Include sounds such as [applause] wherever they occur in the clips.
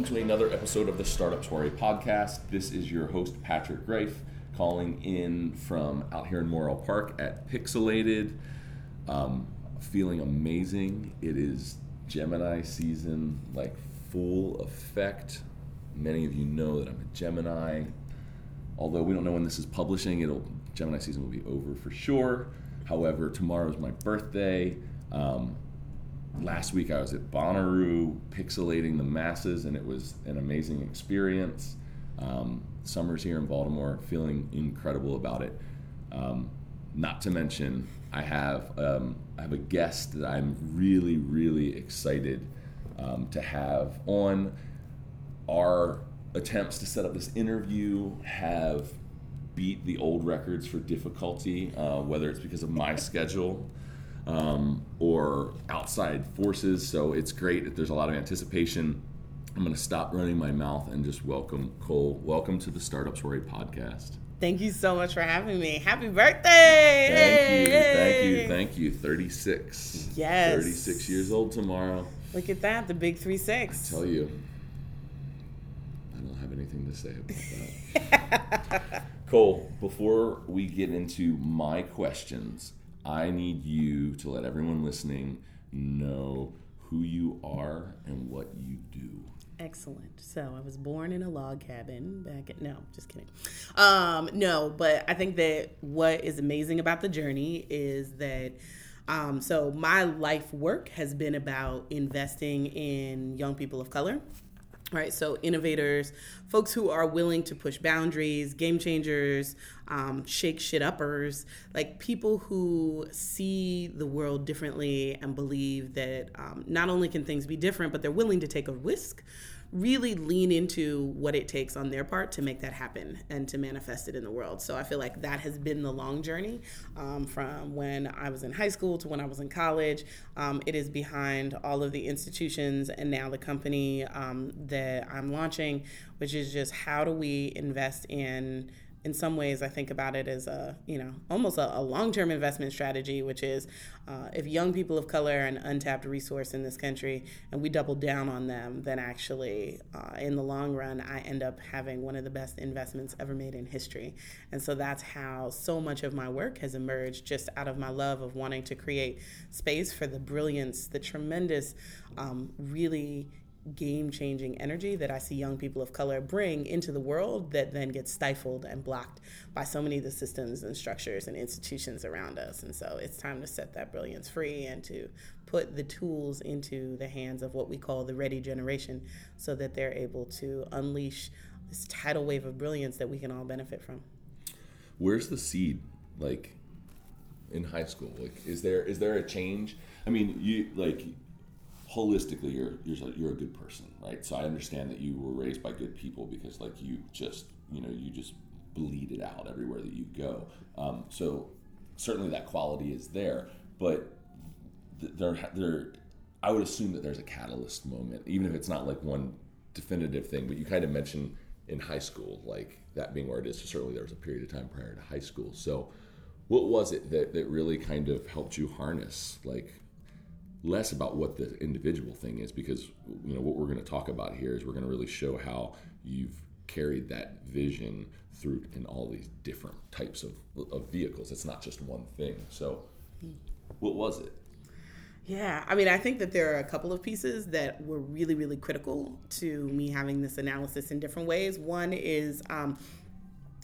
Welcome to another episode of the Startup Soirée podcast. This is your host, Patrick Rife, calling in from out here in Morrell Park at Pixelated. Um, feeling amazing. It is Gemini season, like full effect. Many of you know that I'm a Gemini. Although we don't know when this is publishing, it'll Gemini season will be over for sure. However, tomorrow is my birthday. Um, last week I was at Bonnaroo pixelating the masses, and it was an amazing experience. Um, summer's here in Baltimore, feeling incredible about it. Um, not to mention, I have um, I have a guest that I'm really really excited um, to have on. Our attempts to set up this interview have beat the old records for difficulty, uh, whether it's because of my schedule um, or outside forces. So it's great. If there's a lot of anticipation. I'm going to stop running my mouth and just welcome Cole. Welcome to the Startup Soirée podcast. Thank you so much for having me. Happy birthday! Thank you, thank you, thank you. 36. Yes. 36 years old tomorrow. Look at that, the big three I six. tell you, I don't have anything to say about that. [laughs] Cole, before we get into my questions, I need you to let everyone listening know who you are and what you do. Excellent. So I was born in a log cabin back at no, just kidding. Um, no, but I think that what is amazing about the journey is that um, so my life work has been about investing in young people of color. Right, so innovators, folks who are willing to push boundaries, game changers, um, shake shit uppers, like people who see the world differently and believe that um, not only can things be different, but they're willing to take a risk, really lean into what it takes on their part to make that happen and to manifest it in the world. So I feel like that has been the long journey um, from when I was in high school to when I was in college. Um, it is behind all of the institutions and now the company um, that I'm launching, which is just how do we invest in in some ways, I think about it as a, you know, almost a, a long-term investment strategy, which is uh, if young people of color are an untapped resource in this country and we double down on them, then actually, uh, in the long run, I end up having one of the best investments ever made in history. And so that's how so much of my work has emerged, just out of my love of wanting to create space for the brilliance, the tremendous, um, really game changing energy that I see young people of color bring into the world that then gets stifled and blocked by so many of the systems and structures and institutions around us. And so it's time to set that brilliance free and to put the tools into the hands of what we call the ready generation so that they're able to unleash this tidal wave of brilliance that we can all benefit from. Where's the seed? Like in high school, like is there is there a change? I mean, you like holistically you're you're you're a good person, right? So I understand that you were raised by good people because like you just you know you just bleed it out everywhere that you go. Um, so certainly that quality is there, but there there I would assume that there's a catalyst moment, even if it's not like one definitive thing. But you kind of mentioned in high school, like that being where it is. So certainly there was a period of time prior to high school. So what was it that, that really kind of helped you harness like less about what the individual thing is because you know what we're going to talk about here is we're going to really show how you've carried that vision through in all these different types of, of vehicles it's not just one thing so what was it Yeah, I mean, I think that there are a couple of pieces that were really, really critical to me having this analysis in different ways. One is um,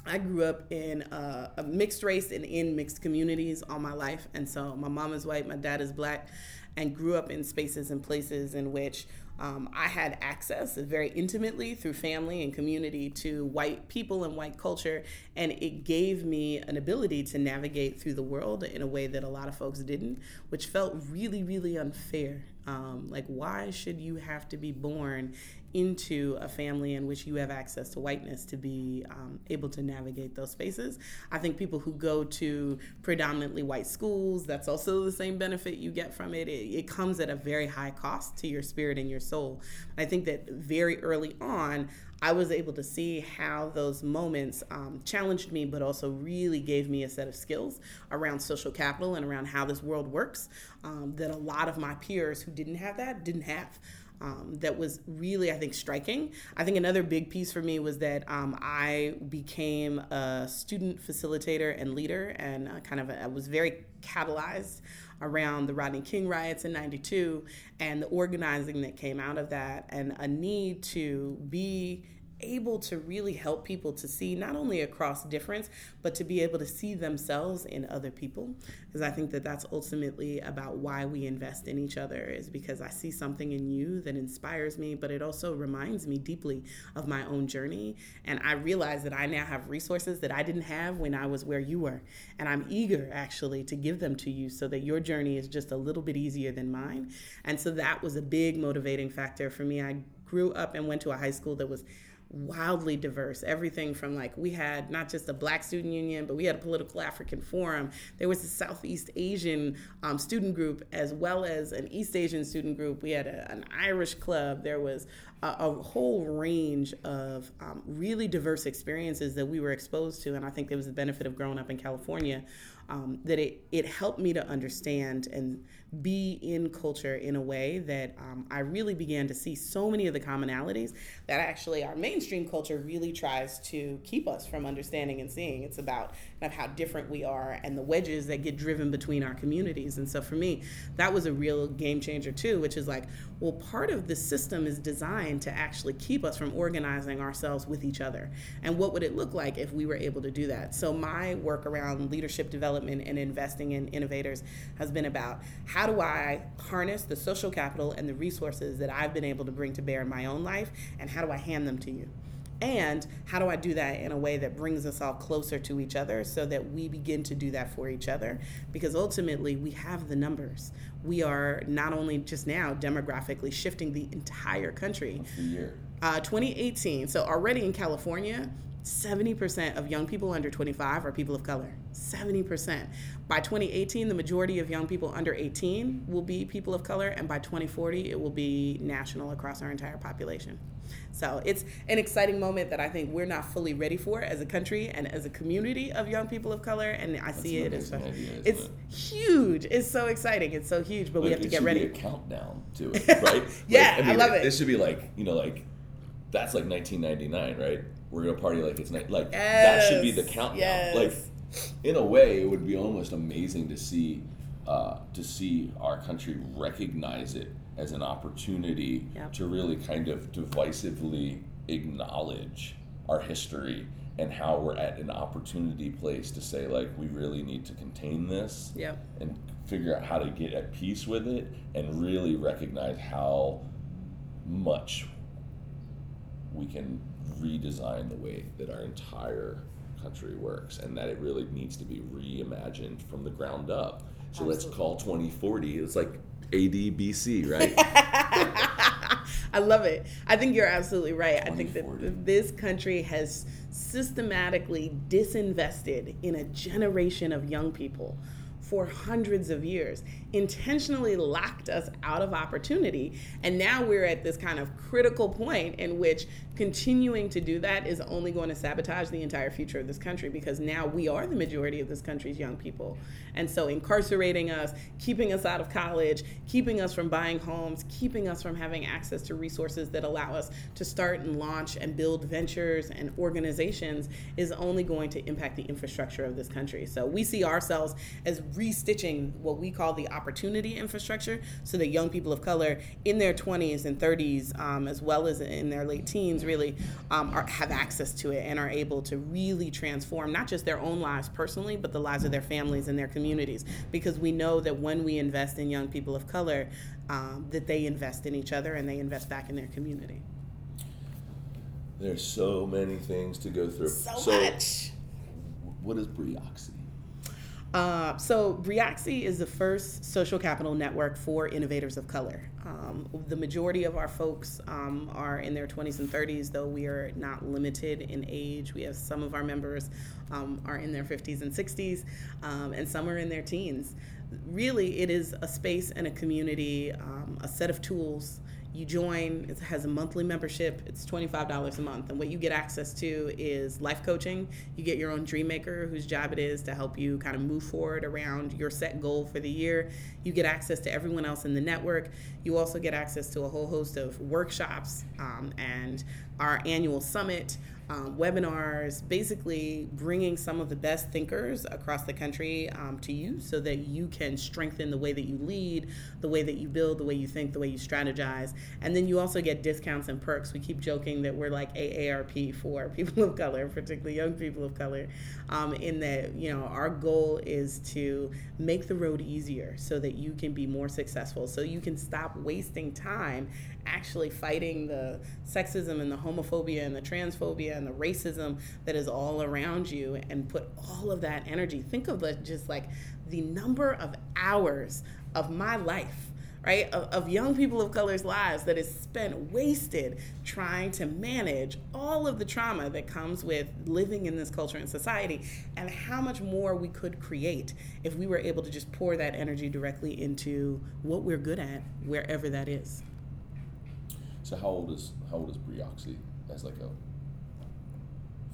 I grew up in a, a mixed race and in mixed communities all my life. And so my mom is white, my dad is black, and grew up in spaces and places in which um, I had access very intimately through family and community to white people and white culture. And it gave me an ability to navigate through the world in a way that a lot of folks didn't, which felt really, really unfair. Um, like, why should you have to be born into a family in which you have access to whiteness to be um, able to navigate those spaces. I think people who go to predominantly white schools, that's also the same benefit you get from it. It, it comes at a very high cost to your spirit and your soul. I think that very early on, I was able to see how those moments um, challenged me, but also really gave me a set of skills around social capital and around how this world works um, that a lot of my peers who didn't have that didn't have. Um, that was really, I think, striking. I think another big piece for me was that um, I became a student facilitator and leader, and uh, kind of I was very catalyzed around the Rodney King riots in 92 and the organizing that came out of that, and a need to be able to really help people to see not only across difference but to be able to see themselves in other people. Because i think that that's ultimately about why we invest in each other is because i see something in you that inspires me but it also reminds me deeply of my own journey. And i realize that i now have resources that i didn't have when i was where you were. And i'm eager actually to give them to you so that your journey is just a little bit easier than mine. And so that was a big motivating factor for me. I grew up and went to a high school that was wildly diverse. Everything from like we had not just a Black Student Union, but we had a political African forum. There was a Southeast Asian um, student group as well as an East Asian student group. We had a, an Irish club. There was a, a whole range of um, really diverse experiences that we were exposed to, and I think there was the benefit of growing up in California. Um, that it, it helped me to understand and be in culture in a way that um, I really began to see so many of the commonalities that actually our mainstream culture really tries to keep us from understanding and seeing. It's about kind of how different we are and the wedges that get driven between our communities. And so for me, that was a real game changer too, which is like, well, part of the system is designed to actually keep us from organizing ourselves with each other. And what would it look like if we were able to do that? So my work around leadership development and investing in innovators has been about how do I harness the social capital and the resources that I've been able to bring to bear in my own life, and how do I hand them to you? And how do I do that in a way that brings us all closer to each other so that we begin to do that for each other? Because ultimately, we have the numbers. We are not only just now demographically shifting the entire country. What's the year? Uh, 2018. So already in California, 70% of young people under 25 are people of color. 70%. By 2018, the majority of young people under 18 will be people of color, and by 2040, it will be national across our entire population. So it's an exciting moment that I think we're not fully ready for as a country and as a community of young people of color. And I That's see it as it's it? huge. It's so exciting. It's so huge, but we have to get ready. Be a countdown to it, [laughs] right? Yeah, Like, I love it. This should be like you know, like that's like 1999, right? We're gonna party like it's ni- like that should be the countdown. yes. Like in a way, it would be almost amazing to see uh, to see our country recognize it as an opportunity Yep. to really kind of divisively acknowledge our history and how we're at an opportunity place to say like we really need to contain this Yep. and figure out how to get at peace with it and really recognize how much we can redesign the way that our entire country works and that it really needs to be reimagined from the ground up. So let's call 2040, it's like ADBC, right? [laughs] I love it. I think you're absolutely right. I think that this country has systematically disinvested in a generation of young people for hundreds of years, intentionally locked us out of opportunity. And now we're at this kind of critical point in which continuing to do that is only going to sabotage the entire future of this country because now we are the majority of this country's young people. And so incarcerating us, keeping us out of college, keeping us from buying homes, keeping us from having access to resources that allow us to start and launch and build ventures and organizations is only going to impact the infrastructure of this country. So we see ourselves as restitching what we call the opportunity infrastructure so that young people of color in their 20s and 30s, um, as well as in their late teens, really um, are, have access to it and are able to really transform not just their own lives personally, but the lives of their families and their communities. Because we know that when we invest in young people of color, um, that they invest in each other and they invest back in their community. There's so many things to go through. So, much. What is Brioxy? Uh, so Brioxy is the first social capital network for innovators of color. Um, the majority of our folks um, are in their 20s and 30s, though we are not limited in age. We have some of our members um, are in their 50s and 60s, um, and some are in their teens. Really, it is a space and a community, um, a set of tools You join, it has a monthly membership. It's $25 a month. And what you get access to is life coaching. You get your own dream maker whose job it is to help you kind of move forward around your set goal for the year. You get access to everyone else in the network. You also get access to a whole host of workshops um, and our annual summit um, webinars, basically bringing some of the best thinkers across the country um, to you so that you can strengthen the way that you lead, the way that you build, the way you think, the way you strategize. And then you also get discounts and perks. We keep joking that we're like AARP for [laughs] people of color, particularly young people of color, um, in that, you know, our goal is to make the road easier so that you can be more successful, so you can stop wasting time actually fighting the sexism and the homophobia and the transphobia and the racism that is all around you and put all of that energy. Think of the just like the number of hours of my life right of, of, young people of color's lives that is spent wasted trying to manage all of the trauma that comes with living in this culture and society and how much more we could create if we were able to just pour that energy directly into what we're good at wherever that is so how old is how old is Brioxy as like a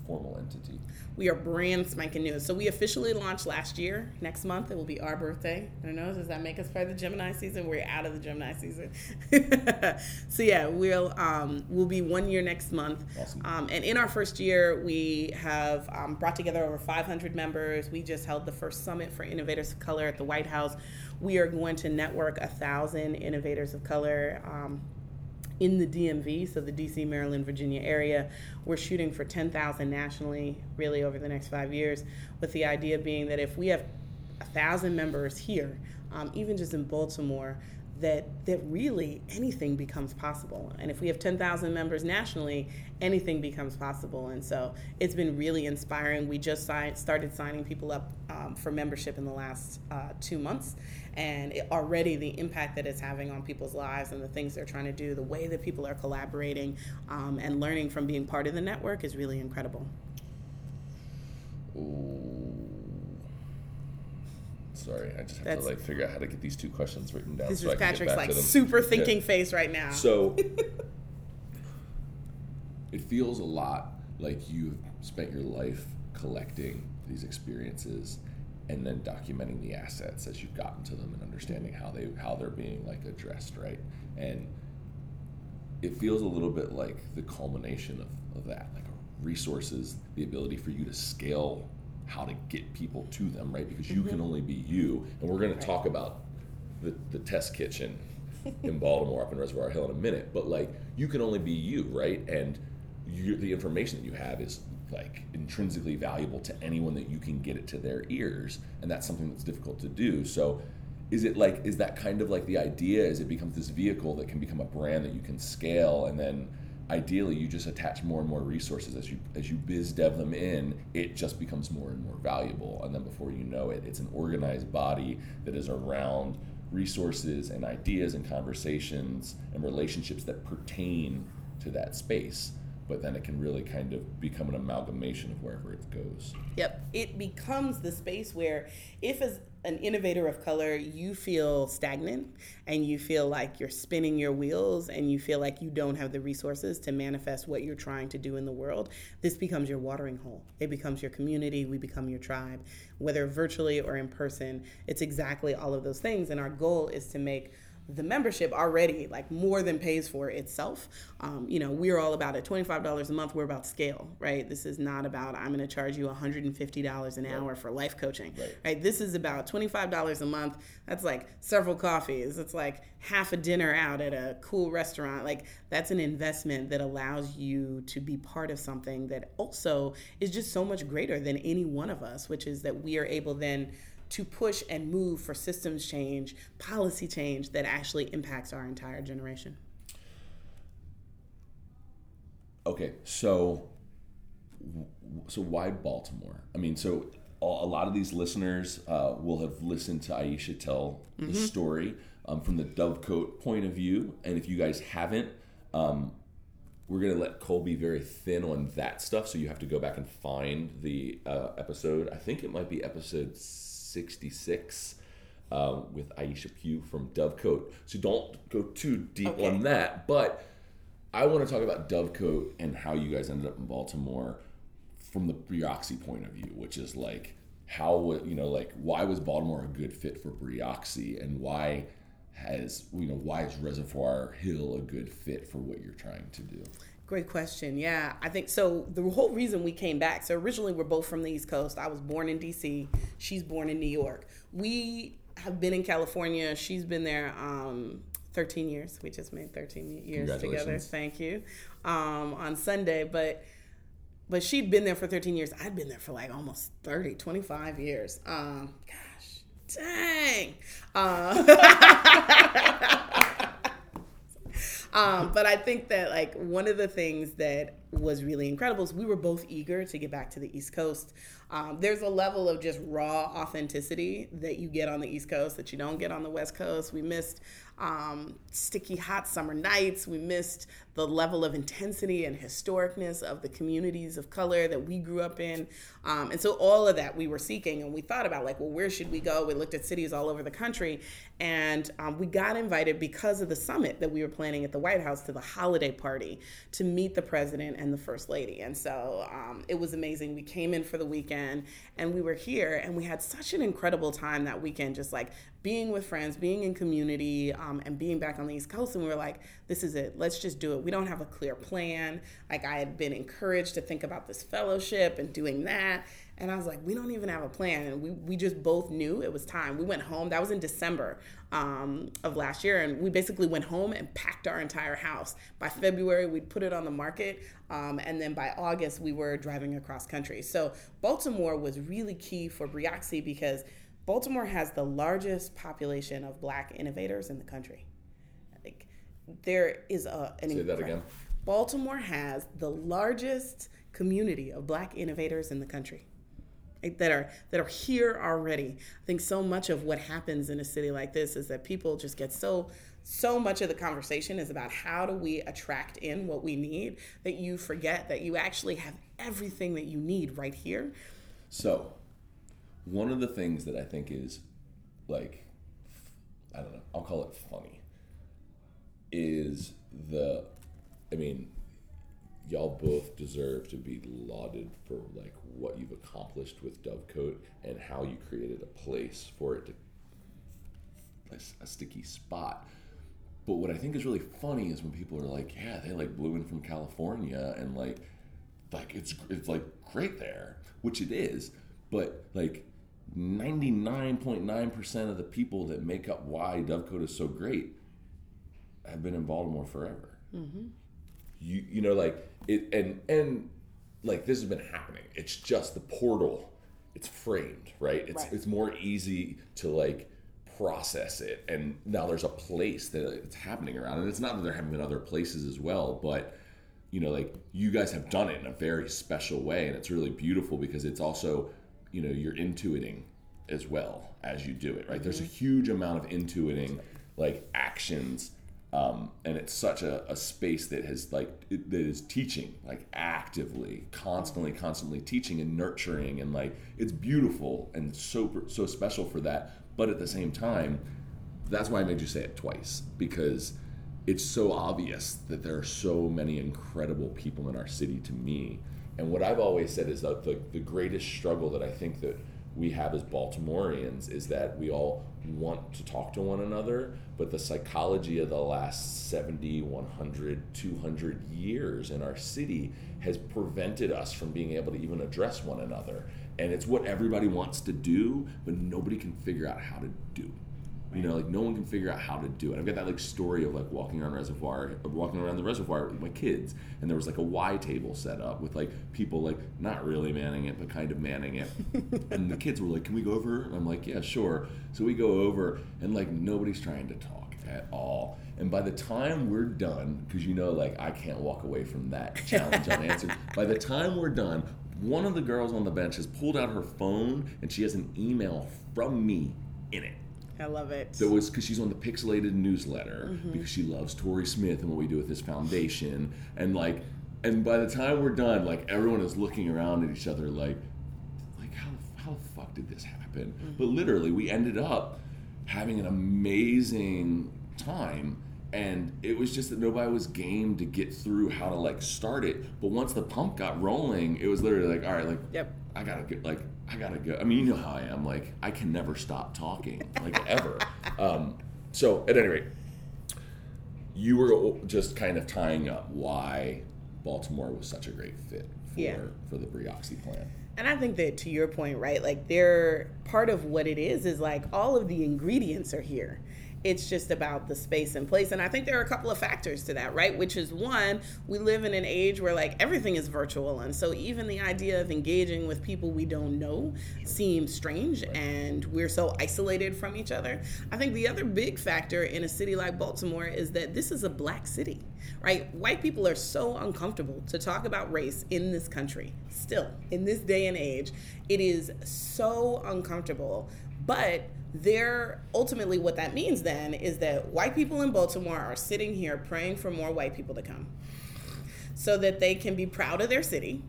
formal entity? We are brand spanking new. So we officially launched last year. Next month it will be our birthday. I don't know, does that make us part of the Gemini season? We're out of the Gemini season. [laughs] so yeah, we'll um, we'll be one year next month. Awesome. Um, and in our first year, we have um, brought together over 500 members. We just held the first summit for innovators of color at the White House. We are going to network a thousand innovators of color um, in the DMV, so the DC, Maryland, Virginia area. We're shooting for 10,000 nationally, really over the next five years, with the idea being that if we have a thousand members here, um, even just in Baltimore, that that really anything becomes possible. And if we have 10,000 members nationally, anything becomes possible. And so it's been really inspiring. We just signed, started signing people up um, for membership in the last uh, two months, and it, already the impact that it's having on people's lives and the things they're trying to do, the way that people are collaborating um, and learning from being part of the network is really incredible. Ooh. Sorry, I just have That's, to like figure out how to get these two questions written down. This so is Patrick's like super thinking yeah. face right now. So [laughs] it feels a lot like you've spent your life collecting these experiences and then documenting the assets as you've gotten to them and understanding how they how they're being like addressed, right? And it feels a little bit like the culmination of, of that, like resources, the ability for you to scale how to get people to them, right? Because you mm-hmm. can only be you. And we're going to talk about the, the test kitchen [laughs] in Baltimore up in Reservoir Hill in a minute, but like you can only be you, right? And you, the information that you have is like intrinsically valuable to anyone that you can get it to their ears, and that's something that's difficult to do. So, is it like is that kind of like the idea? Is it becomes this vehicle that can become a brand that you can scale, and then ideally you just attach more and more resources. As you as you biz dev them in it just becomes more and more valuable. And then before you know it it's an organized body that is around resources and ideas and conversations and relationships that pertain to that space but then it can really kind of become an amalgamation of wherever it goes yep it becomes the space where if as an innovator of color, you feel stagnant and you feel like you're spinning your wheels and you feel like you don't have the resources to manifest what you're trying to do in the world, this becomes your watering hole. It becomes your community. We become your tribe, whether virtually or in person. It's exactly all of those things. And our goal is to make the membership already like more than pays for itself. Um, you know, we're all about it. $25 a month, we're about scale, right? This is not about I'm going to charge you $150 an hour for life coaching, right. right? This is about $25 a month. That's like several coffees. It's like half a dinner out at a cool restaurant. Like that's an investment that allows you to be part of something that also is just so much greater than any one of us, which is that we are able then to push and move for systems change, policy change that actually impacts our entire generation. Okay, so so why Baltimore? I mean, so a lot of these listeners uh, will have listened to Aisha tell mm-hmm. the story um, from the Dovecote point of view, and if you guys haven't, um, we're gonna let Cole be very thin on that stuff, so you have to go back and find the uh, episode. I think it might be episode 66 um, with Aisha Pugh from Dovecote. So don't go too deep Okay. on that, but I want to talk about Dovecote and how you guys ended up in Baltimore from the Brioxy point of view, which is like how you know like why was Baltimore a good fit for Brioxy and why has you know why is Reservoir Hill a good fit for what you're trying to do? Great question. Yeah, I think so. The whole reason we came back. So originally, we're both from the East Coast. I was born in D.C. She's born in New York. We have been in California. She's been there um, 13 years. We just made 13 years together. Thank you. Um, on Sunday, but but she'd been there for 13 years. I'd been there for like almost 30, 25 years. Um, gosh, dang. Uh, [laughs] Um, but I think that like one of the things that was really incredible is we were both eager to get back to the East Coast. Um, there's a level of just raw authenticity that you get on the East Coast that you don't get on the West Coast. We missed um, sticky hot summer nights. We missed the level of intensity and historicness of the communities of color that we grew up in. Um, and so all of that we were seeking and we thought about like, well, where should we go? We looked at cities all over the country and um, we got invited because of the summit that we were planning at the White House to the holiday party to meet the president and the first lady. And so um, it was amazing. We came in for the weekend and we were here and we had such an incredible time that weekend, just like being with friends, being in community, um, and being back on the East Coast. And we were like, this is it. Let's just do it. We don't have a clear plan. Like I had been encouraged to think about this fellowship and doing that. And I was like, we don't even have a plan. And we, we just both knew it was time. We went home. That was in December um, of last year. And we basically went home and packed our entire house. By February, we'd put it on the market. Um, and then by August, we were driving across country. So Baltimore was really key for Brioxy because Baltimore has the largest population of black innovators in the country. There is a an Say that again. Baltimore has the largest community of black innovators in the country that are that are here already. I think so much of what happens in a city like this is that people just get so so much of the conversation is about how do we attract in what we need that you forget that you actually have everything that you need right here. So, one of the things that I think is like, I don't know, I'll call it funny, is the, I mean, y'all both deserve to be lauded for like what you've accomplished with Dovecote and how you created a place for it to, place a sticky spot. But what I think is really funny is when people are like, "Yeah, they like blew in from California and like, like it's it's like great there," which it is. But like, ninety nine point nine percent of the people that make up why Dovecote is so great have been in Baltimore forever. Mm-hmm. You you know like it and and like this has been happening. It's just the portal. It's framed right. It's Right. it's more easy to like process it and now there's a place that it's happening around and it's not that there haven't been other places as well but you know like you guys have done it in a very special way and it's really beautiful because it's also you know you're intuiting as well as you do it right there's a mm-hmm. huge amount of intuiting like actions um, and it's such a, a space that has like it, that is teaching like actively constantly constantly teaching and nurturing. And like it's beautiful and so so special for that. But at the same time that's why i made you say it twice because it's so obvious that there are so many incredible people in our city to me. And what i've always said is that the, the greatest struggle that i think that we have as baltimoreans is that we all want to talk to one another but the psychology of the last 70 100 200 years in our city has prevented us from being able to even address one another. And it's what everybody wants to do but nobody can figure out how to do you know, like no one can figure out how to do it. I've got that like story of like walking around reservoir, walking around the reservoir with my kids, and there was like a Y table set up with like people like not really manning it, but kind of manning it. [laughs] and the kids were like, "Can we go over?" And I'm like, "Yeah, sure." So we go over, and like nobody's trying to talk at all. And by the time we're done, because you know, like I can't walk away from that challenge unanswered. [laughs] By the time we're done, one of the girls on the bench has pulled out her phone, and she has an email from me in it. I love it. That was because she's on the Pixelated newsletter mm-hmm. because she loves Tori Smith and what we do with this foundation. And like, and by the time we're done, like everyone is looking around at each other like, like how how the fuck did this happen? Mm-hmm. But literally, we ended up having an amazing time and it was just that nobody was game to get through how to like start it but once the pump got rolling it was literally like all right like Yep. i gotta get like i gotta go i mean you know how i am like i can never stop talking like [laughs] ever um, so at any rate you were just kind of tying up why baltimore was such a great fit for Yeah. for the brioxy plan And I think that to your point, right? Like they're part of what it is is like all of the ingredients are here. It's just about the space and place. And I think there are a couple of factors to that, right? Which is one, we live in an age where like everything is virtual. And so even the idea of engaging with people we don't know seems strange and we're so isolated from each other. I think the other big factor in a city like Baltimore is that this is a black city, right? White people are so uncomfortable to talk about race in this country. Still, in this day and age, it is so uncomfortable. But they're ultimately what that means then is that white people in Baltimore are sitting here praying for more white people to come so that they can be proud of their city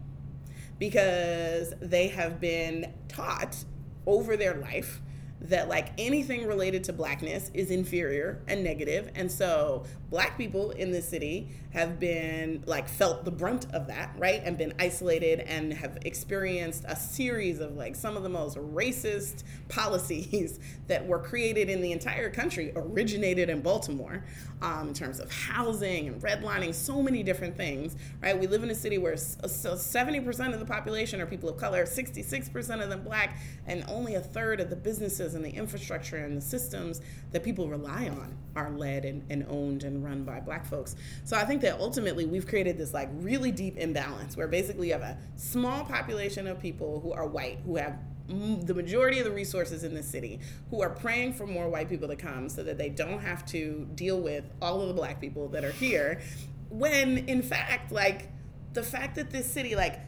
because they have been taught over their life that like anything related to blackness is inferior and negative. And so black people in the city have been like felt the brunt of that right? And been isolated and have experienced a series of like some of the most racist policies [laughs] that were created in the entire country originated in baltimore um, in terms of housing and redlining so many different things right? We live in a city where so 70% of the population are people of color 66% of them black and only a third of the businesses and the infrastructure and the systems that people rely on are led and, and owned and run by black folks so i think that ultimately we've created this like really deep imbalance where basically you have a small population of people who are white who have the majority of the resources in the city who are praying for more white people to come so that they don't have to deal with all of the black people that are here when in fact like the fact that this city like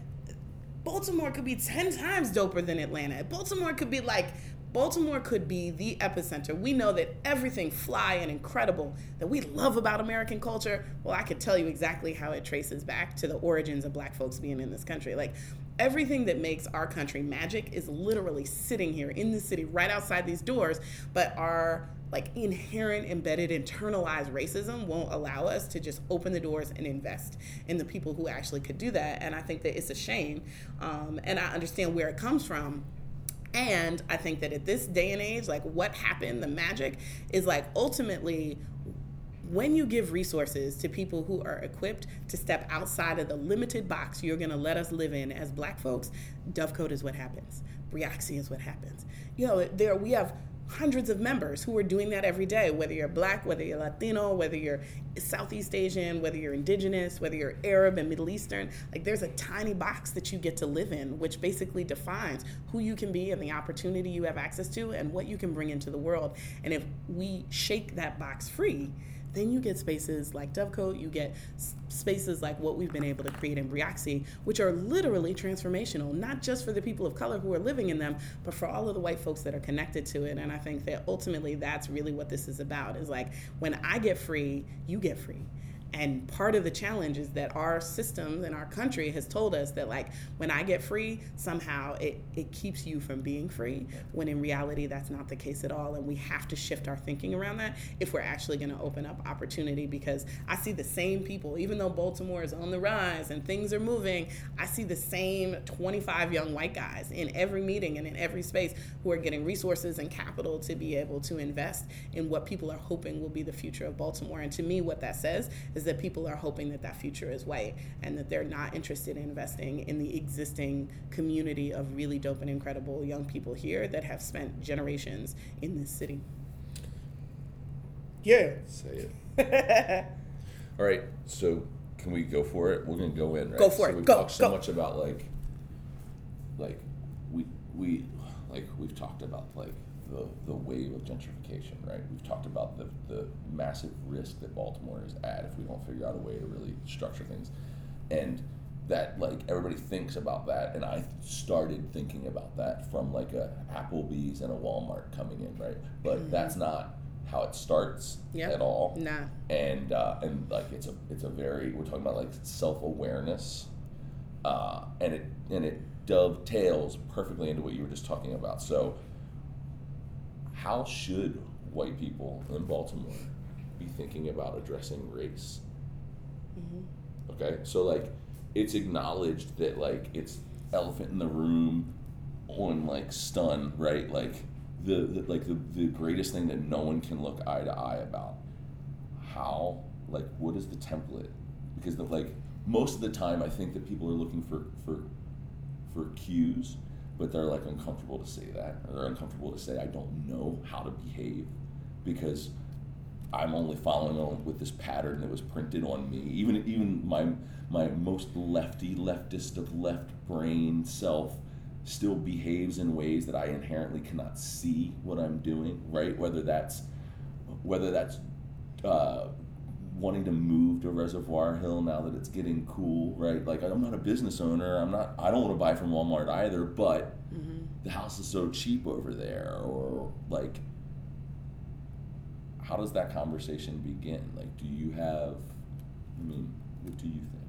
Baltimore could be 10 times doper than Atlanta. Baltimore could be like, Baltimore could be the epicenter. We know that everything fly and incredible that we love about American culture, well, I could tell you exactly how it traces back to the origins of black folks being in this country. Like, everything that makes our country magic is literally sitting here in the city right outside these doors, but our like inherent embedded internalized racism won't allow us to just open the doors and invest in the people who actually could do that. And i think that it's a shame. Um, and i understand where it comes from and i think that at this day and age like what happened the magic is like ultimately when you give resources to people who are equipped to step outside of the limited box you're going to let us live in as black folks dovecote is what happens. Brioxy is what happens. You know there we have hundreds of members who are doing that every day whether you're black whether you're latino whether you're southeast asian whether you're indigenous whether you're arab and middle eastern. Like there's a tiny box that you get to live in which basically defines who you can be and the opportunity you have access to and what you can bring into the world. And if we shake that box free then you get spaces like Dovecote, you get spaces like what we've been able to create in Brioxy, which are literally transformational, not just for the people of color who are living in them, but for all of the white folks that are connected to it. And I think that ultimately that's really what this is about is like when I get free, you get free. And part of the challenge is that our systems and our country has told us that like when I get free, somehow it, it keeps you from being free, when in reality that's not the case at all. And we have to shift our thinking around that if we're actually gonna open up opportunity because I see the same people, even though Baltimore is on the rise and things are moving, I see the same 25 young white guys in every meeting and in every space who are getting resources and capital to be able to invest in what people are hoping will be the future of Baltimore. And to me, what that says is that people are hoping that that future is white and that they're not interested in investing in the existing community of really dope and incredible young people here that have spent generations in this city. Yeah. Say it. [laughs] All right, so can we go for it? We're gonna go in, right? Go for so it. We've Go, talked so go. much about like, like we we like we've talked about like the the wave of gentrification, right? We've talked about the the massive risk that Baltimore is at if we don't figure out a way to really structure things, and that like everybody thinks about that, and I started thinking about that from like a Applebee's and a Walmart coming in, right? But that's not how it starts Mm-hmm. Yep. at all Nah. and uh, and like it's a it's a very we're talking about like self awareness, uh, and it and it dovetails perfectly into what you were just talking about. So, how should white people in Baltimore be thinking about addressing race? Mm-hmm. Okay, so like it's acknowledged that like it's elephant in the room on like stun, right? Like the, the like the, the greatest thing that no one can look eye to eye about. How like what is the template? Because the like most of the time I think that people are looking for for for cues, but they're like uncomfortable to say that. Or they're uncomfortable to say I don't know how to behave because I'm only following on with this pattern that was printed on me. Even even my my most lefty leftist of left brain self still behaves in ways that I inherently cannot see what I'm doing. Right, whether that's whether that's uh, wanting to move to Reservoir Hill now that it's getting cool, right? Like I'm not a business owner. I'm not. I don't want to buy from Walmart either. But Mm-hmm. the house is so cheap over there, or like, how does that conversation begin? Like, do you have? I mean, what do you think?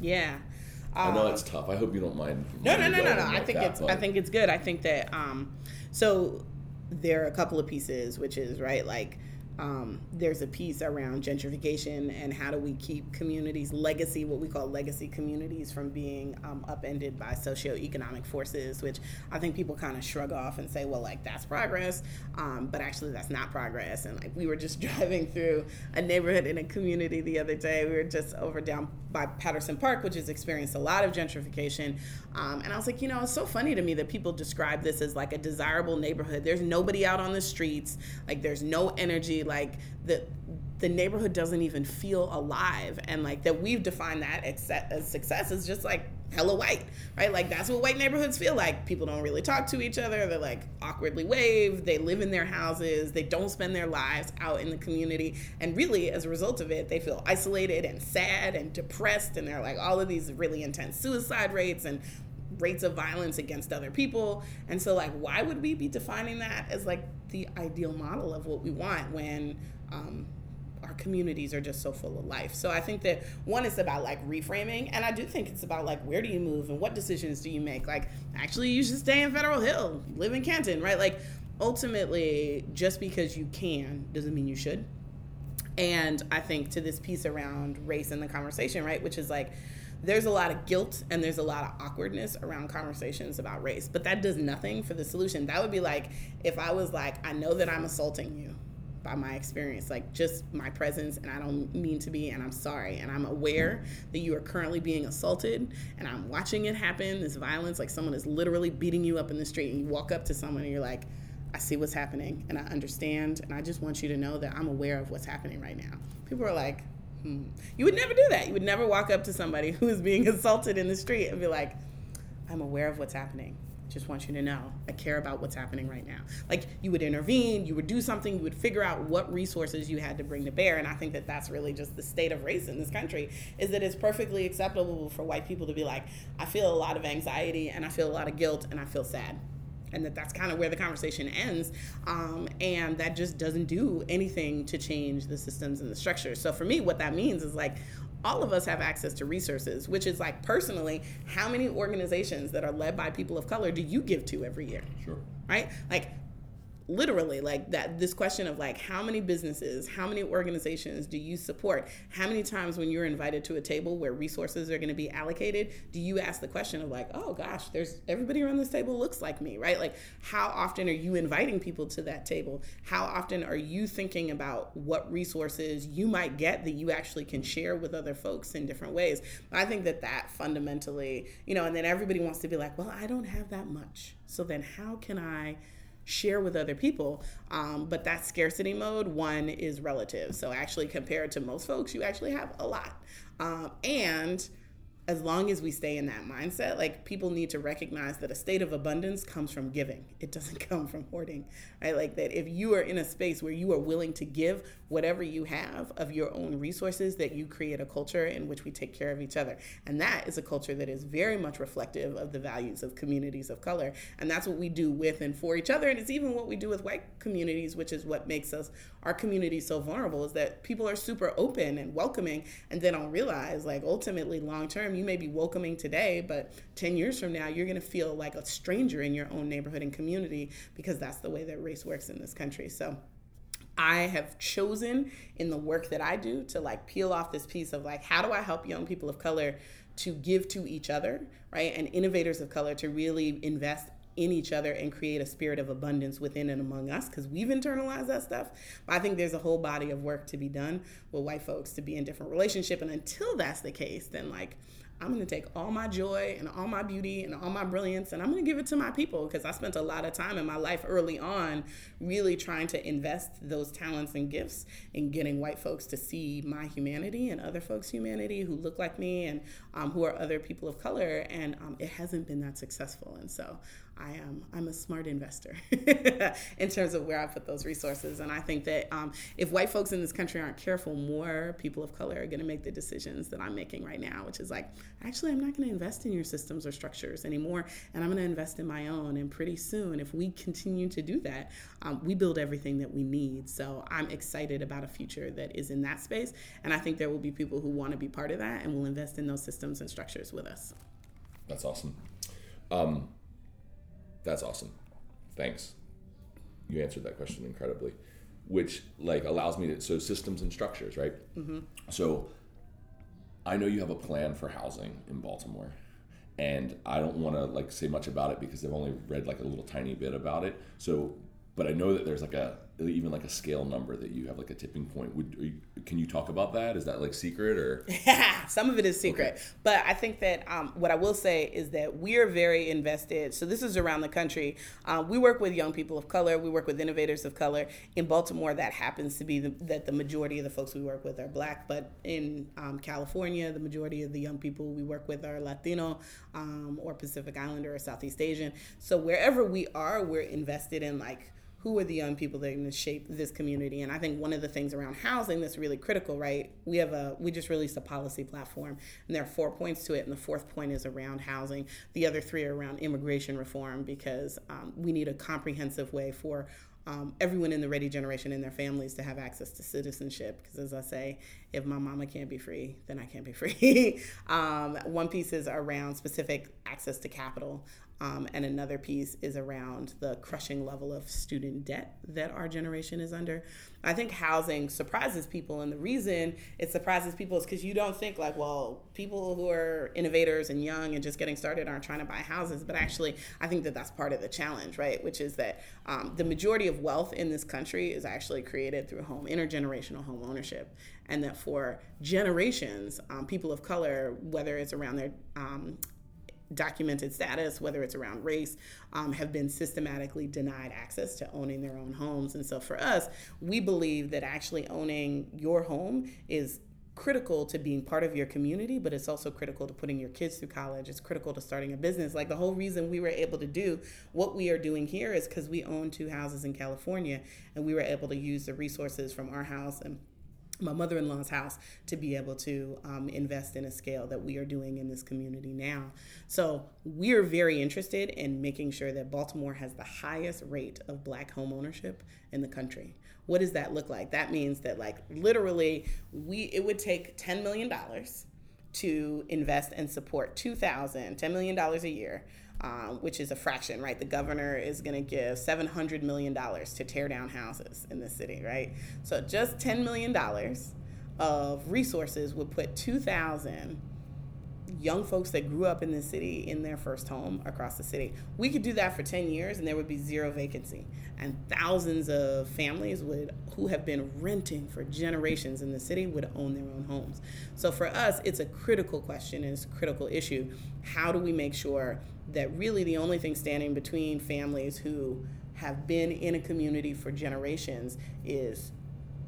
Yeah. I know Um, it's tough. I hope you don't mind. No, no, no, no, no. I think that, it's I think it's good. I think that um so there are a couple of pieces, which is right, like um, there's a piece around gentrification and how do we keep communities legacy, what we call legacy communities, from being um, upended by socioeconomic forces, which I think people kind of shrug off and say, well, like that's progress, um, but actually that's not progress. And like we were just [laughs] driving through a neighborhood in a community the other day. We were just over down by Patterson Park, which has experienced a lot of gentrification. Um, and I was like, you know, it's so funny to me that people describe this as like a desirable neighborhood. There's nobody out on the streets, like there's no energy, like the the neighborhood doesn't even feel alive, and like that we've defined that as success is just like hella white, right? Like that's what white neighborhoods feel like. People don't really talk to each other. They're like awkwardly wave. They live in their houses. They don't spend their lives out in the community. And really, as a result of it, they feel isolated and sad and depressed. And they're like all of these really intense suicide rates and rates of violence against other people. And so, like, why would we be defining that as like the ideal model of what we want when um, our communities are just so full of life. So I think that one is about like reframing, and I do think it's about like where do you move and what decisions do you make. Like actually, you should stay in Federal Hill, live in Canton, right? Like ultimately, just because you can doesn't mean you should. And I think to this piece around race in the conversation, right, which is like there's a lot of guilt and there's a lot of awkwardness around conversations about race, but that does nothing for the solution. That would be like if I was like, I know that I'm assaulting you by my experience, like just my presence, and I don't mean to be, and I'm sorry, and I'm aware that you are currently being assaulted, and I'm watching it happen, this violence, like someone is literally beating you up in the street, and you walk up to someone and you're like, I see what's happening, and I understand, and I just want you to know that I'm aware of what's happening right now. People are like. Hmm. You would never do that. You would never walk up to somebody who is being [laughs] assaulted in the street and be like, I'm aware of what's happening just want you to know I care about what's happening right now. Like you would intervene, you would do something, you would figure out what resources you had to bring to bear. And I think that that's really just the state of race in this country is that it's perfectly acceptable for white people to be like, I feel a lot of anxiety and I feel a lot of guilt and I feel sad. And that that's kind of where the conversation ends. Um, and that just doesn't do anything to change the systems and the structures. So for me, what that means is like, all of us have access to resources, which is like personally, how many organizations that are led by people of color do you give to every year? Sure. Right? Like literally like that this question of like how many businesses how many organizations do you support? How many times when you're invited to a table where resources are going to be allocated do you ask the question of like oh gosh there's everybody around this table looks like me right? Like how often are you inviting people to that table? How often are you thinking about what resources you might get that you actually can share with other folks in different ways? I think that that fundamentally you know and then everybody wants to be like well i don't have that much. So then how can i share with other people. Um, but that scarcity mode, one is relative. So actually, compared to most folks, you actually have a lot. Um, and as long as we stay in that mindset, like people need to recognize that a state of abundance comes from giving. It doesn't [laughs] come from hoarding, right? Like that if you are in a space where you are willing to give whatever you have of your own resources, that you create a culture in which we take care of each other. And that is a culture that is very much reflective of the values of communities of color. And that's what we do with and for each other. And it's even what we do with white communities, which is what makes us our community so vulnerable is that people are super open and welcoming and they don't realize like ultimately long term you may be welcoming today, but 10 years from now, you're going to feel like a stranger in your own neighborhood and community because that's the way that race works in this country. So I have chosen in the work that I do to like peel off this piece of like, how do I help young people of color to give to each other, right? And innovators of color to really invest in each other and create a spirit of abundance within and among us because we've internalized that stuff. But I think there's a whole body of work to be done with white folks to be in different relationship. And until that's the case, then like I'm going to take all my joy and all my beauty and all my brilliance and I'm going to give it to my people because I spent a lot of time in my life early on really trying to invest those talents and gifts in getting white folks to see my humanity and other folks' humanity who look like me and um, who are other people of color. And um, it hasn't been that successful. And so I am I'm a smart investor [laughs] in terms of where I put those resources. And I think that um, if white folks in this country aren't careful, more people of color are going to make the decisions that I'm making right now, which is like, actually, I'm not going to invest in your systems or structures anymore, and I'm going to invest in my own. And pretty soon, if we continue to do that, um, we build everything that we need. So I'm excited about a future that is in that space, and I think there will be people who want to be part of that and will invest in those systems and structures with us. That's awesome. Um, that's awesome. Thanks. You answered that question incredibly, which like allows me to so systems and structures, right? Mm-hmm. So I know you have a plan for housing in Baltimore, and I don't want to like say much about it because I've only read like a little tiny bit about it. So, but I know that there's like a even like a scale number that you have like a tipping point. Would you, can you talk about that? Is that like secret or? [laughs] Some of it is secret, okay. but I think that um, what I will say is that we are very invested. So this is around the country. Um, we work with young people of color. We work with innovators of color. In Baltimore, that happens to be the, that the majority of the folks we work with are black. But in um, California, the majority of the young people we work with are Latino um, or Pacific Islander or Southeast Asian. So wherever we are, we're invested in like who are the young people that are going to shape this community and i think one of the things around housing that's really critical right we have a we just released a policy platform and there are four points to it and the fourth point is around housing the other three are around immigration reform because um, we need a comprehensive way for um, everyone in the ready generation and their families to have access to citizenship. Because as I say, if my mama can't be free, then I can't be [laughs] free. um, one piece is around specific access to capital. Um, and another piece is around the crushing level of student debt that our generation is under. I think housing surprises people, and the reason it surprises people is because you don't think like, well, people who are innovators and young and just getting started aren't trying to buy houses. But actually, I think that that's part of the challenge, right? Which is that um, the majority of wealth in this country is actually created through home intergenerational home ownership, and that for generations, um, people of color, whether it's around their um, documented status, whether it's around race, um, have been systematically denied access to owning their own homes. And so for us, we believe that actually owning your home is critical to being part of your community, but it's also critical to putting your kids through college. It's critical to starting a business. Like the whole reason we were able to do what we are doing here is because we own two houses in California and we were able to use the resources from our house and my mother-in-law's house to be able to um, invest in a scale that we are doing in this community now. So we're very interested in making sure that baltimore has the highest rate of black home ownership in the country. What does that look like? That means that like literally we it would take $10 million to invest and support 2000 $10 million a year um, which is a fraction, right? The governor is going to give $700 million to tear down houses in the city, right? So just $10 million of resources would put 2,000 young folks that grew up in the city in their first home across the city. We could do that for 10 years and there would be zero vacancy. And thousands of families would who have been renting for generations in the city would own their own homes. So for us, it's a critical question and it's a critical issue. How do we make sure that really the only thing standing between families who have been in a community for generations is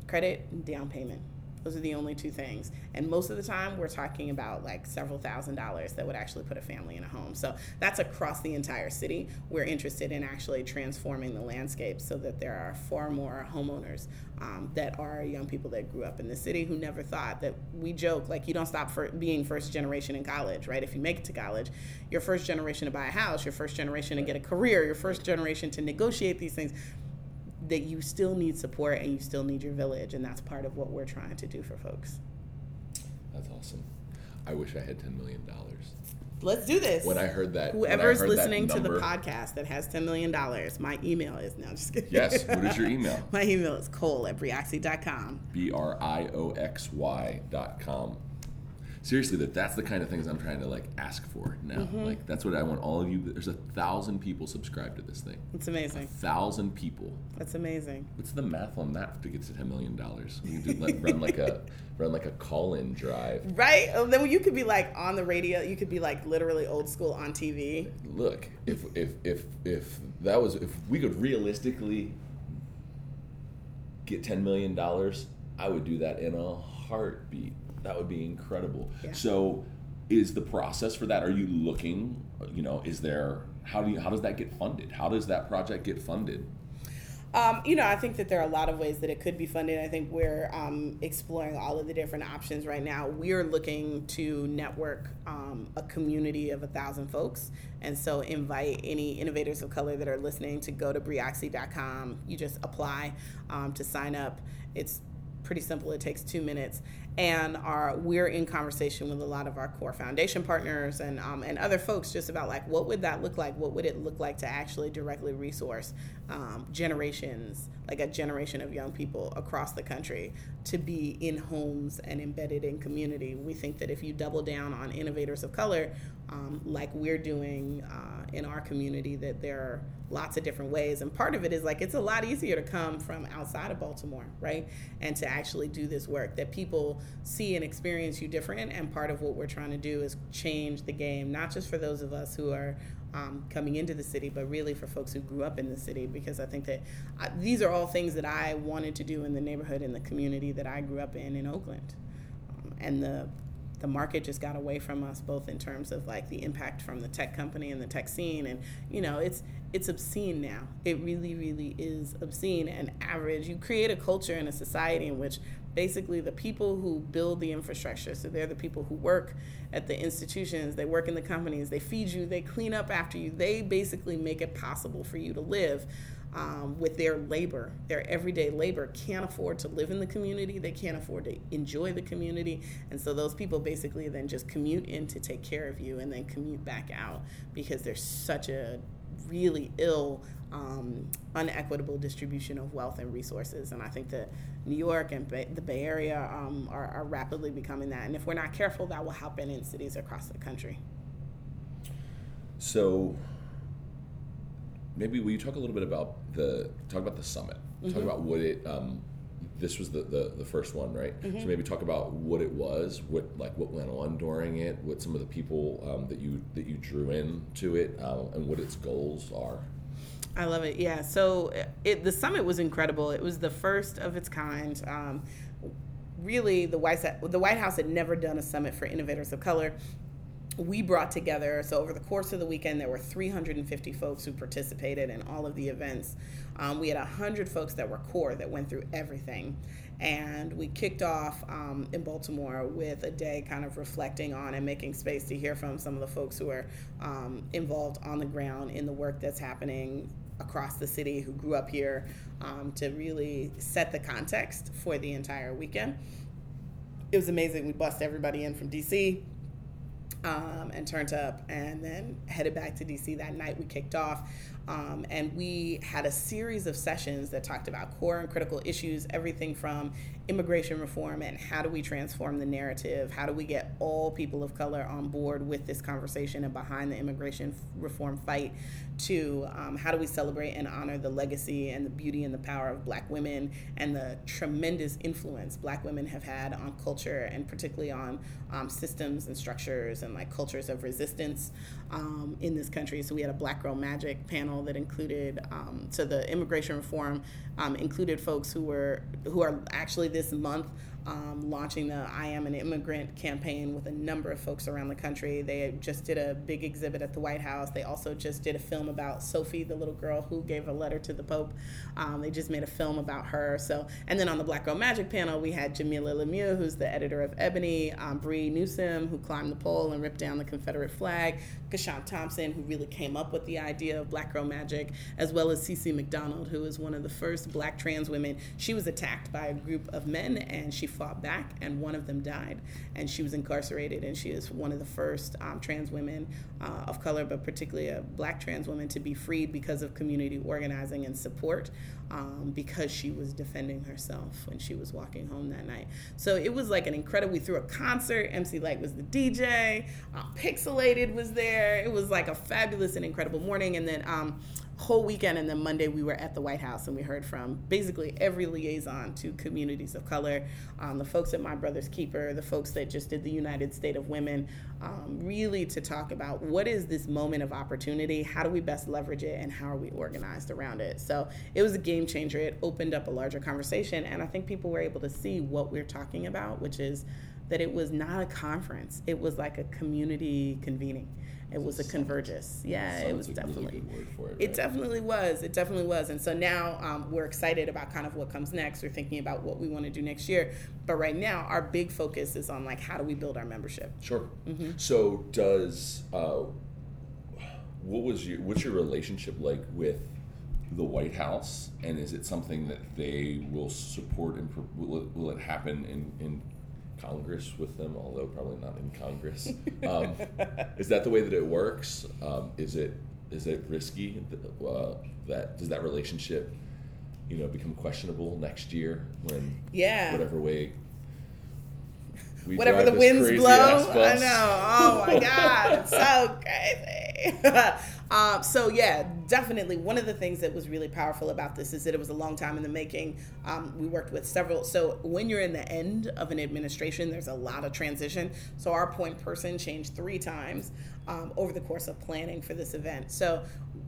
credit and down payment. Those are the only two things. And most of the time, we're talking about like several thousand dollars that would actually put a family in a home. So that's across the entire city. We're interested in actually transforming the landscape so that there are far more homeowners um, that are young people that grew up in the city who never thought that we joke like you don't stop for being first generation in college, right? If you make it to college, your first generation to buy a house, your first generation to get a career, your first generation to negotiate these things that you still need support and you still need your village and that's part of what we're trying to do for folks that's awesome i wish i had $10 million let's do this. When I heard that, whoever's heard listening that number, to the podcast that has ten million dollars, my email is now just kidding. Yes. What is your email? [laughs] my email is cole at brioxy.com. B R I O X Y dot com. Seriously, that that's the kind of things I'm trying to like ask for now. Mm-hmm. Like that's what I want all of you. There's a thousand people subscribed to this thing. It's amazing. A thousand people. That's amazing. What's the math on that to get to ten million dollars? We can do like run like a [laughs] run like a call-in drive. Right. Oh, then you could be like on the radio. You could be like literally old school on TV. Look, if if if if that was if we could realistically get ten million dollars, I would do that in a heartbeat. That would be incredible. Yeah. So, is the process for that? Are you looking? You know, is there? How do you? How does that get funded? How does that project get funded? Um, you know, I think that there are a lot of ways that it could be funded. I think we're um, exploring all of the different options right now. We are looking to network um, a community of a thousand folks. And so invite any innovators of color that are listening to go to brioxy.com. You just apply um, to sign up. It's pretty simple. It takes two minutes. And our we're in conversation with a lot of our core foundation partners and um, and other folks just about like what would that look like? What would it look like to actually directly resource um, generations like a generation of young people across the country to be in homes and embedded in community? We think that if you double down on innovators of color um, like we're doing uh, in our community that there are lots of different ways. And part of it is like it's a lot easier to come from outside of Baltimore, right? And to actually do this work that people see and experience you different. And part of what we're trying to do is change the game, not just for those of us who are um, coming into the city, but really for folks who grew up in the city, because I think that uh, these are all things that I wanted to do in the neighborhood and the community that I grew up in in Oakland. Um, and the the market just got away from us both in terms of like the impact from the tech company and the tech scene. And you know it's it's obscene now. It really really is obscene. And average you create a culture and a society in which basically the people who build the infrastructure so they're the people who work at the institutions they work in the companies they feed you they clean up after you they basically make it possible for you to live um, with their labor, their everyday labor, can't afford to live in the community. They can't afford to enjoy the community. And so those people basically then just commute in to take care of you and then commute back out because there's such a really ill, um, unequitable distribution of wealth and resources. And I think that New York and the Bay Area um, are, are rapidly becoming that. And if we're not careful, that will happen in cities across the country. So, maybe will you talk a little bit about the talk about the summit? Mm-hmm. Talk about what it. Um, this was the, the, the first one, right? Mm-hmm. So maybe talk about what it was, what like what went on during it, what some of the people um, that you that you drew in to it, uh, and what its goals are. I love it. Yeah. So it, the summit was incredible. It was the first of its kind. Um, really, the White the White House had never done a summit for innovators of color we brought together so over the course of the weekend there were 350 folks who participated in all of the events. Um, we had 100 folks that were core that went through everything. And we kicked off um, in baltimore with a day kind of reflecting on and making space to hear from some of the folks who are um, involved on the ground in the work that's happening across the city who grew up here um, to really set the context for the entire weekend. It was amazing. We bussed everybody in from dc um, and turned up and then headed back to DC that night. We kicked off um, and we had a series of sessions that talked about core and critical issues, everything from immigration reform and how do we transform the narrative? How do we get all people of color on board with this conversation and behind the immigration reform fight? To um, how do we celebrate and honor the legacy and the beauty and the power of black women and the tremendous influence black women have had on culture and particularly on um, systems and structures and like cultures of resistance um, in this country. So we had a Black Girl Magic panel that included um, so the immigration reform um, included folks who were who are actually this month um, launching the I Am an Immigrant campaign with a number of folks around the country. They just did a big exhibit at the White House. They also just did a film about Sophie, the little girl who gave a letter to the Pope. Um, they just made a film about her. So, and then on the Black Girl Magic panel, we had Jamilah Lemieux, who's the editor of Ebony, um, Bree Newsome, who climbed the pole and ripped down the Confederate flag, CaShawn Thompson, who really came up with the idea of Black Girl Magic, as well as Cece McDonald, who is one of the first black trans women. She was attacked by a group of men and she fought back, and one of them died, and she was incarcerated. And she is one of the first um, trans women uh, of color, but particularly a black trans woman, to be freed because of community organizing and support, um, because she was defending herself when she was walking home that night. So it was like an incredible. We threw a concert. MC Lyte was the DJ. Uh, Pixelated was there. It was like a fabulous and incredible morning. And then um, whole weekend and then Monday we were at the White House and we heard from basically every liaison to communities of color, um, the folks at My Brother's Keeper, the folks that just did the United State of Women, um, really to talk about what is this moment of opportunity, how do we best leverage it, and how are we organized around it. So it was a game changer. It opened up a larger conversation, and I think people were able to see what we're talking about, which is that it was not a conference, it was like a community convening it was a convergence. Yeah, it was definitely. Really it, right? it, definitely was. It definitely was. And so now um, we're excited about kind of what comes next. We're thinking about what we want to do next year. But right now, our big focus is on like how do we build our membership. Sure. Mm-hmm. So does uh, what was your what's your relationship like with the White House, and is it something that they will support and will it, will it happen in, in Congress with them, although probably not in Congress. [laughs] Um, is that the way that it works? Um, is it is it risky? Uh, that does that relationship, you know, become questionable next year when yeah whatever way. Whatever the winds blow, I know. Oh my God, it's so [laughs] crazy. [laughs] Um, so yeah, definitely one of the things that was really powerful about this is that it was a long time in the making. Um, we worked with several. So when you're in the end of an administration, there's a lot of transition. So our point person changed three times um, over the course of planning for this event. So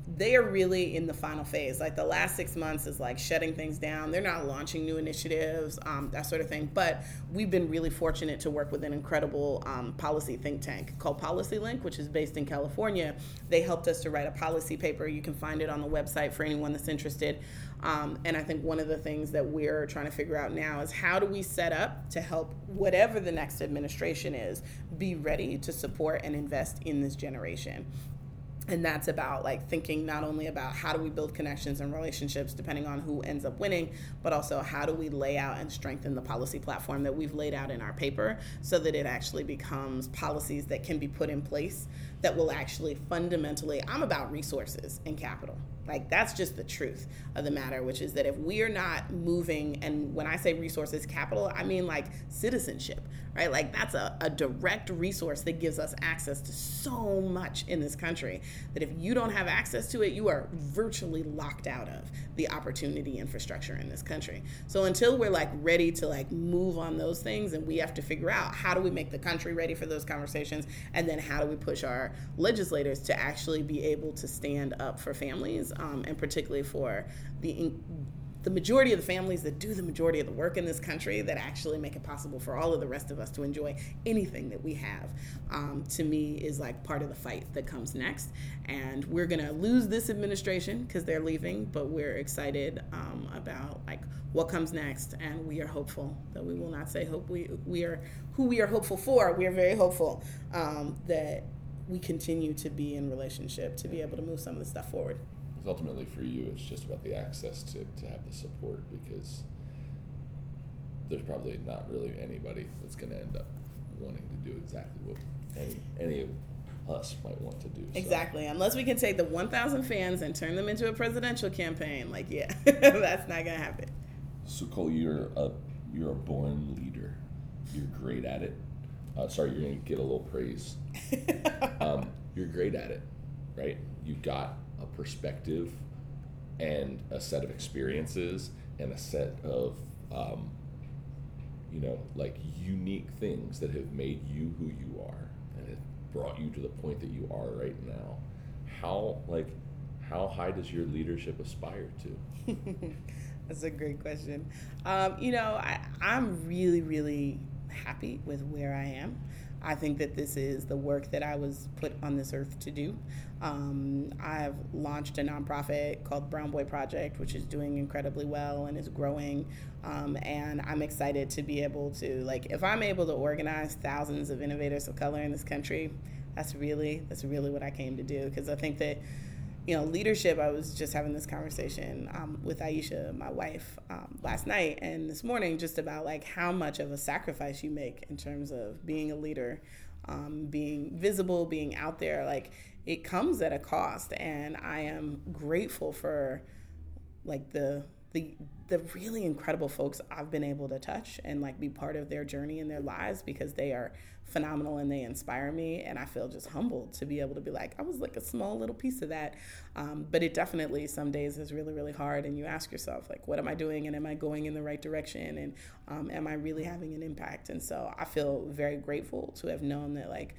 they are really in the final phase. Like the last six months is like shutting things down. They're not launching new initiatives, um, that sort of thing. But we've been really fortunate to work with an incredible um, policy think tank called PolicyLink, which is based in California. They helped us to write a policy paper. You can find it on the website for anyone that's interested. Um, and I think one of the things that we're trying to figure out now is how do we set up to help whatever the next administration is be ready to support and invest in this generation and that's about like thinking not only about how do we build connections and relationships depending on who ends up winning but also how do we lay out and strengthen the policy platform that we've laid out in our paper so that it actually becomes policies that can be put in place that will actually fundamentally i'm about resources and capital. Like that's just the truth of the matter, which is that if we are not moving, and when I say resources, capital, I mean like citizenship, right? Like that's a, a direct resource that gives us access to so much in this country that if you don't have access to it, you are virtually locked out of the opportunity infrastructure in this country. So until we're like ready to like move on those things, and we have to figure out how do we make the country ready for those conversations, and then how do we push our legislators to actually be able to stand up for families um, and particularly for the the majority of the families that do the majority of the work in this country that actually make it possible for all of the rest of us to enjoy anything that we have um, to me is like part of the fight that comes next. And we're gonna lose this administration because they're leaving but we're excited um, about like what comes next. And we are hopeful that we will not say hope we we are who we are hopeful for we are very hopeful um, that we continue to be in relationship to be able to move some of the stuff forward ultimately for you, it's just about the access to, to have the support because there's probably not really anybody that's going to end up wanting to do exactly what any, any of us might want to do. Exactly. Unless we can take the 1,000 fans and turn them into a presidential campaign. Like, yeah, [laughs] that's not going to happen. So, Cole, you're a, you're a born leader. You're great at it. Uh, sorry, you're going to get a little praise. [laughs] um, you're great at it, right? You've got a perspective and a set of experiences and a set of um, you know like unique things that have made you who you are and have brought you to the point that you are right now. How like how high does your leadership aspire to? [laughs] That's a great question. Um, you know I, i'm really really happy with where i am I think that this is the work that I was put on this earth to do. Um, I've launched a nonprofit called Brown Boy Project, which is doing incredibly well and is growing. Um, and I'm excited to be able to, like, if I'm able to organize thousands of innovators of color in this country, that's really that's really what I came to do because I think that you know, leadership. I was just having this conversation um, with Aisha, my wife, um, last night and this morning, just about like how much of a sacrifice you make in terms of being a leader, um, being visible, being out there. Like it comes at a cost, and I am grateful for like the the the really incredible folks I've been able to touch and like be part of their journey in their lives because they are phenomenal and they inspire me and I feel just humbled to be able to be like I was like a small little piece of that um, but it definitely some days is really really hard and you ask yourself like what am I doing and am I going in the right direction and um, am I really having an impact and so I feel very grateful to have known that like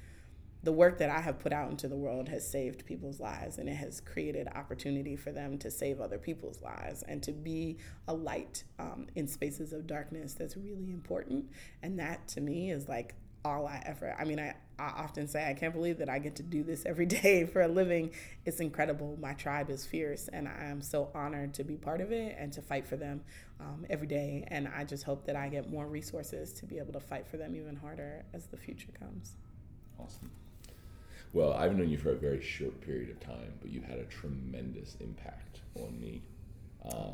the work that I have put out into the world has saved people's lives and it has created opportunity for them to save other people's lives and to be a light um, in spaces of darkness that's really important. And that to me is like all I ever, I mean, I, I often say, I can't believe that I get to do this every [laughs] day for a living. It's incredible. My tribe is fierce, and I am so honored to be part of it and to fight for them um, every day. And I just hope that I get more resources to be able to fight for them even harder as the future comes. Awesome. Well, I've known you for a very short period of time, but you've had a tremendous impact on me, uh,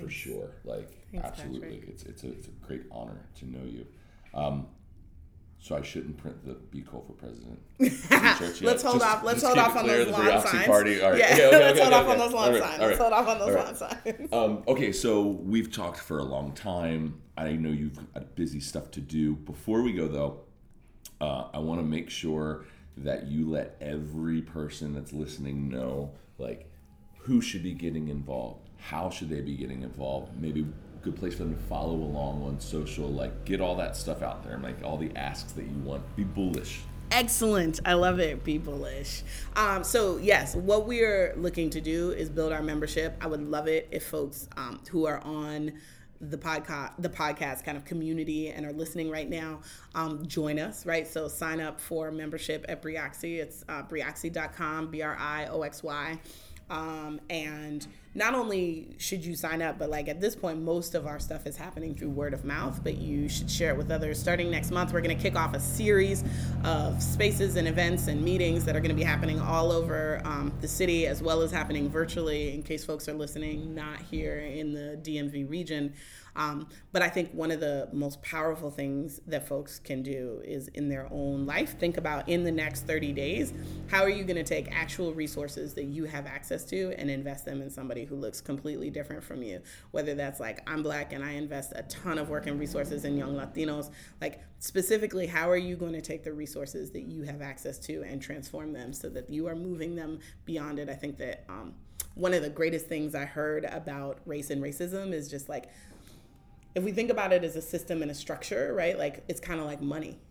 for sure. Like, Thanks, absolutely, Patrick. it's it's a, it's a great honor to know you. Um, so I shouldn't print the "Be Cool for President." [laughs] let's hold just, off. Let's hold off on those lawn signs. Party. All right. Yeah, okay, okay, let's okay, hold off on those lawn signs. Let's hold off on those lawn signs. Um, okay, so we've talked for a long time. I know you've got busy stuff to do. Before we go, though, uh, I want to make sure that you let every person that's listening know like who should be getting involved how should they be getting involved maybe good place for them to follow along on social like get all that stuff out there and like all the asks that you want be bullish Excellent. I love it. Be bullish. Um, so, yes, what we're looking to do is build our membership. I would love it if folks um, who are on the podcast the podcast kind of community and are listening right now um, join us right so sign up for membership at brioxy it's uh, brioxy.com b-r-i-o-x-y um, and not only should you sign up, but like at this point, most of our stuff is happening through word of mouth, but you should share it with others. Starting next month, we're going to kick off a series of spaces and events and meetings that are going to be happening all over um, the city, as well as happening virtually in case folks are listening not here in the DMV region. Um, but I think one of the most powerful things that folks can do is in their own life, think about in the next 30 days, how are you going to take actual resources that you have access to and invest them in somebody who looks completely different from you? Whether that's like, I'm black and I invest a ton of work and resources in young Latinos, like specifically, how are you going to take the resources that you have access to and transform them so that you are moving them beyond it? I think that. Um, one of the greatest things I heard about race and racism is just like if we think about it as a system and a structure, right? Like it's kind of like money. [laughs]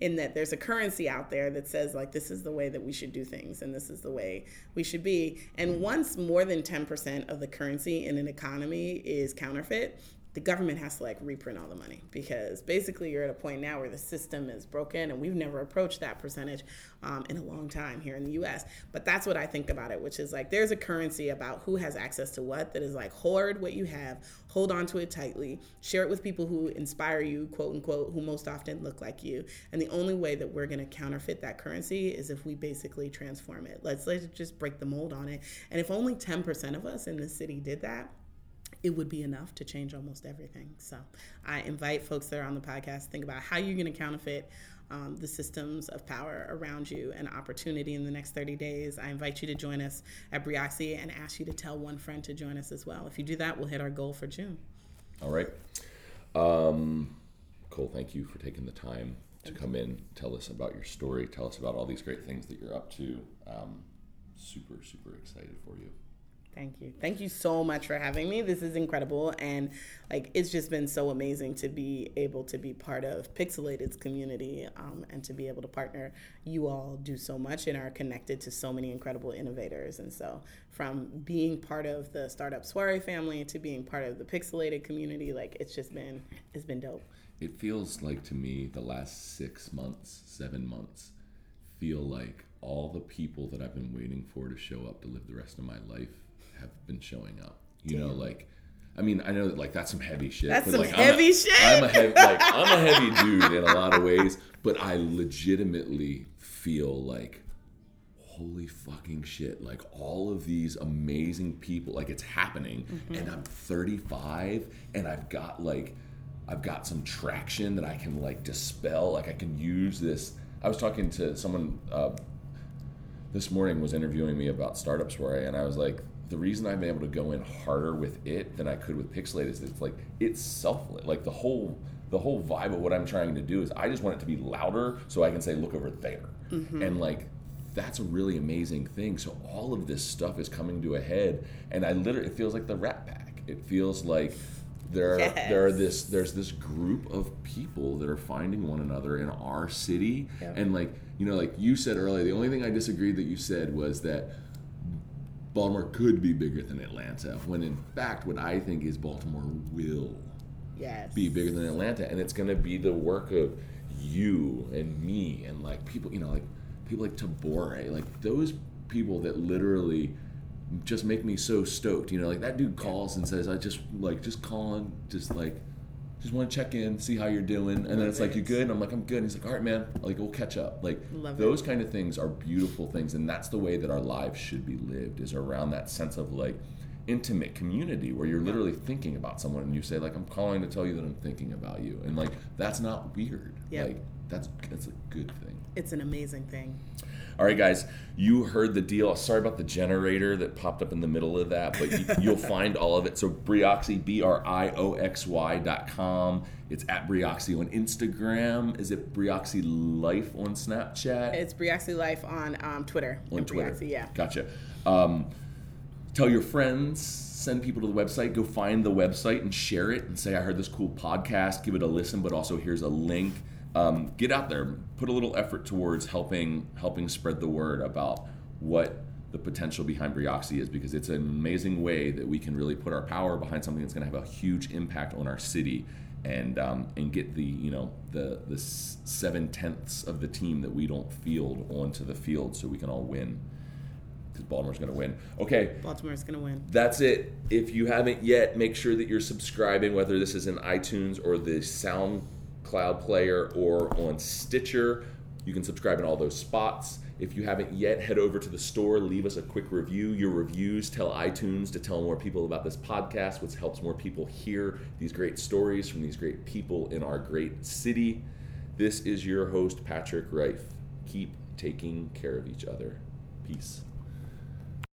in that there's a currency out there that says like this is the way that we should do things and this is the way we should be and once more than 10% of the currency in an economy is counterfeit the government has to like reprint all the money because basically you're at a point now where the system is broken and we've never approached that percentage um, in a long time here in the US. But that's what I think about it, which is like there's a currency about who has access to what that is like hoard what you have, hold on to it tightly, share it with people who inspire you, quote unquote, who most often look like you. And the only way that we're to counterfeit that currency is if we basically transform it. Let's let's just break the mold on it. And if only 10% of us in the city did that, it would be enough to change almost everything. So I invite folks that are on the podcast to think about how you're going to counterfeit um, the systems of power around you and opportunity in the next 30 days. I invite you to join us at Brioxy and ask you to tell one friend to join us as well. If you do that, we'll hit our goal for June. All right. Um, Cole, thank you for taking the time to come in, tell us about your story, tell us about all these great things that you're up to. Um, super, super excited for you. Thank you. Thank you so much for having me. This is incredible. And like, it's just been so amazing to be able to be part of Pixelated's community um, and to be able to partner. You all do so much and are connected to so many incredible innovators. And so, from being part of the startup soiree family to being part of the Pixelated community, like, it's just been, it's been dope. It feels like to me the last six months, seven months, feel like all the people that I've been waiting for to show up to live the rest of my life have been showing up. You Damn. know, like I mean, I know that like that's some heavy shit. That's some like, heavy I'm a, shit. I'm a heavy, like [laughs] I'm a heavy dude in a lot of ways, but I legitimately feel like, holy fucking shit like all of these amazing people like it's happening and i'm 35 and i've got like i've got some traction that i can like dispel like i can use this i was talking to someone uh, this morning was interviewing me about startup soiree and i was like the reason i've been able to go in harder with it than i could with pixelate is it's like it's selfless like the whole the whole vibe of what i'm trying to do is i just want it to be louder so i can say look over there. Mm-hmm. And like that's a really amazing thing. So all of this stuff is coming to a head and i literally it feels like the rat pack. It feels like there Yes. there are this there's this group of people that are finding one another in our city. Yep. and like you know like you said earlier the only thing i disagreed that you said was that baltimore could be bigger than atlanta when in fact what i think is baltimore will Yes. be bigger than Atlanta, and it's going to be the work of you and me and like people, you know, like people like Tabore, like those people that literally just make me so stoked. You know, like that dude calls and says, "I just like just calling, just like." Just want to check in, see how you're doing, and then Love it's like it. you good, and I'm like I'm good. And he's like, all right, man, like we'll catch up. Like Love it. those kind of things are beautiful things, and that's the way that our lives should be lived. Is around that sense of like intimate community where you're literally thinking about someone and you say like I'm calling to tell you that I'm thinking about you and like that's not weird Yep. like that's that's a good thing It's an amazing thing. all right guys you heard the deal sorry about the generator that popped up in the middle of that but you, you'll [laughs] find all of it so brioxy b-r-i-o-x-y dot com it's at brioxy on instagram is it brioxy life on snapchat It's Brioxy Life on um, Twitter. on Twitter. Brioxy, yeah. Gotcha. Um, tell your friends, send people to the website, go find the website and share it and say, I heard this cool podcast, give it a listen, but also here's a link. Um, get out there, put a little effort towards helping helping spread the word about what the potential behind Brioxy is because it's an amazing way that we can really put our power behind something that's going to have a huge impact on our city and um, and get the you know the the seven tenths of the team that we don't field onto the field so we can all win because Baltimore's going to win. Okay, Baltimore's going to win. that's it. If you haven't yet, make sure that you're subscribing, whether this is in iTunes or the SoundCloud player or on Stitcher. You can subscribe in all those spots. If you haven't yet, head over to the store, leave us a quick review. Your reviews tell iTunes to tell more people about this podcast, which helps more people hear these great stories from these great people in our great city. This is your host, Patrick Rife. Keep taking care of each other. Peace.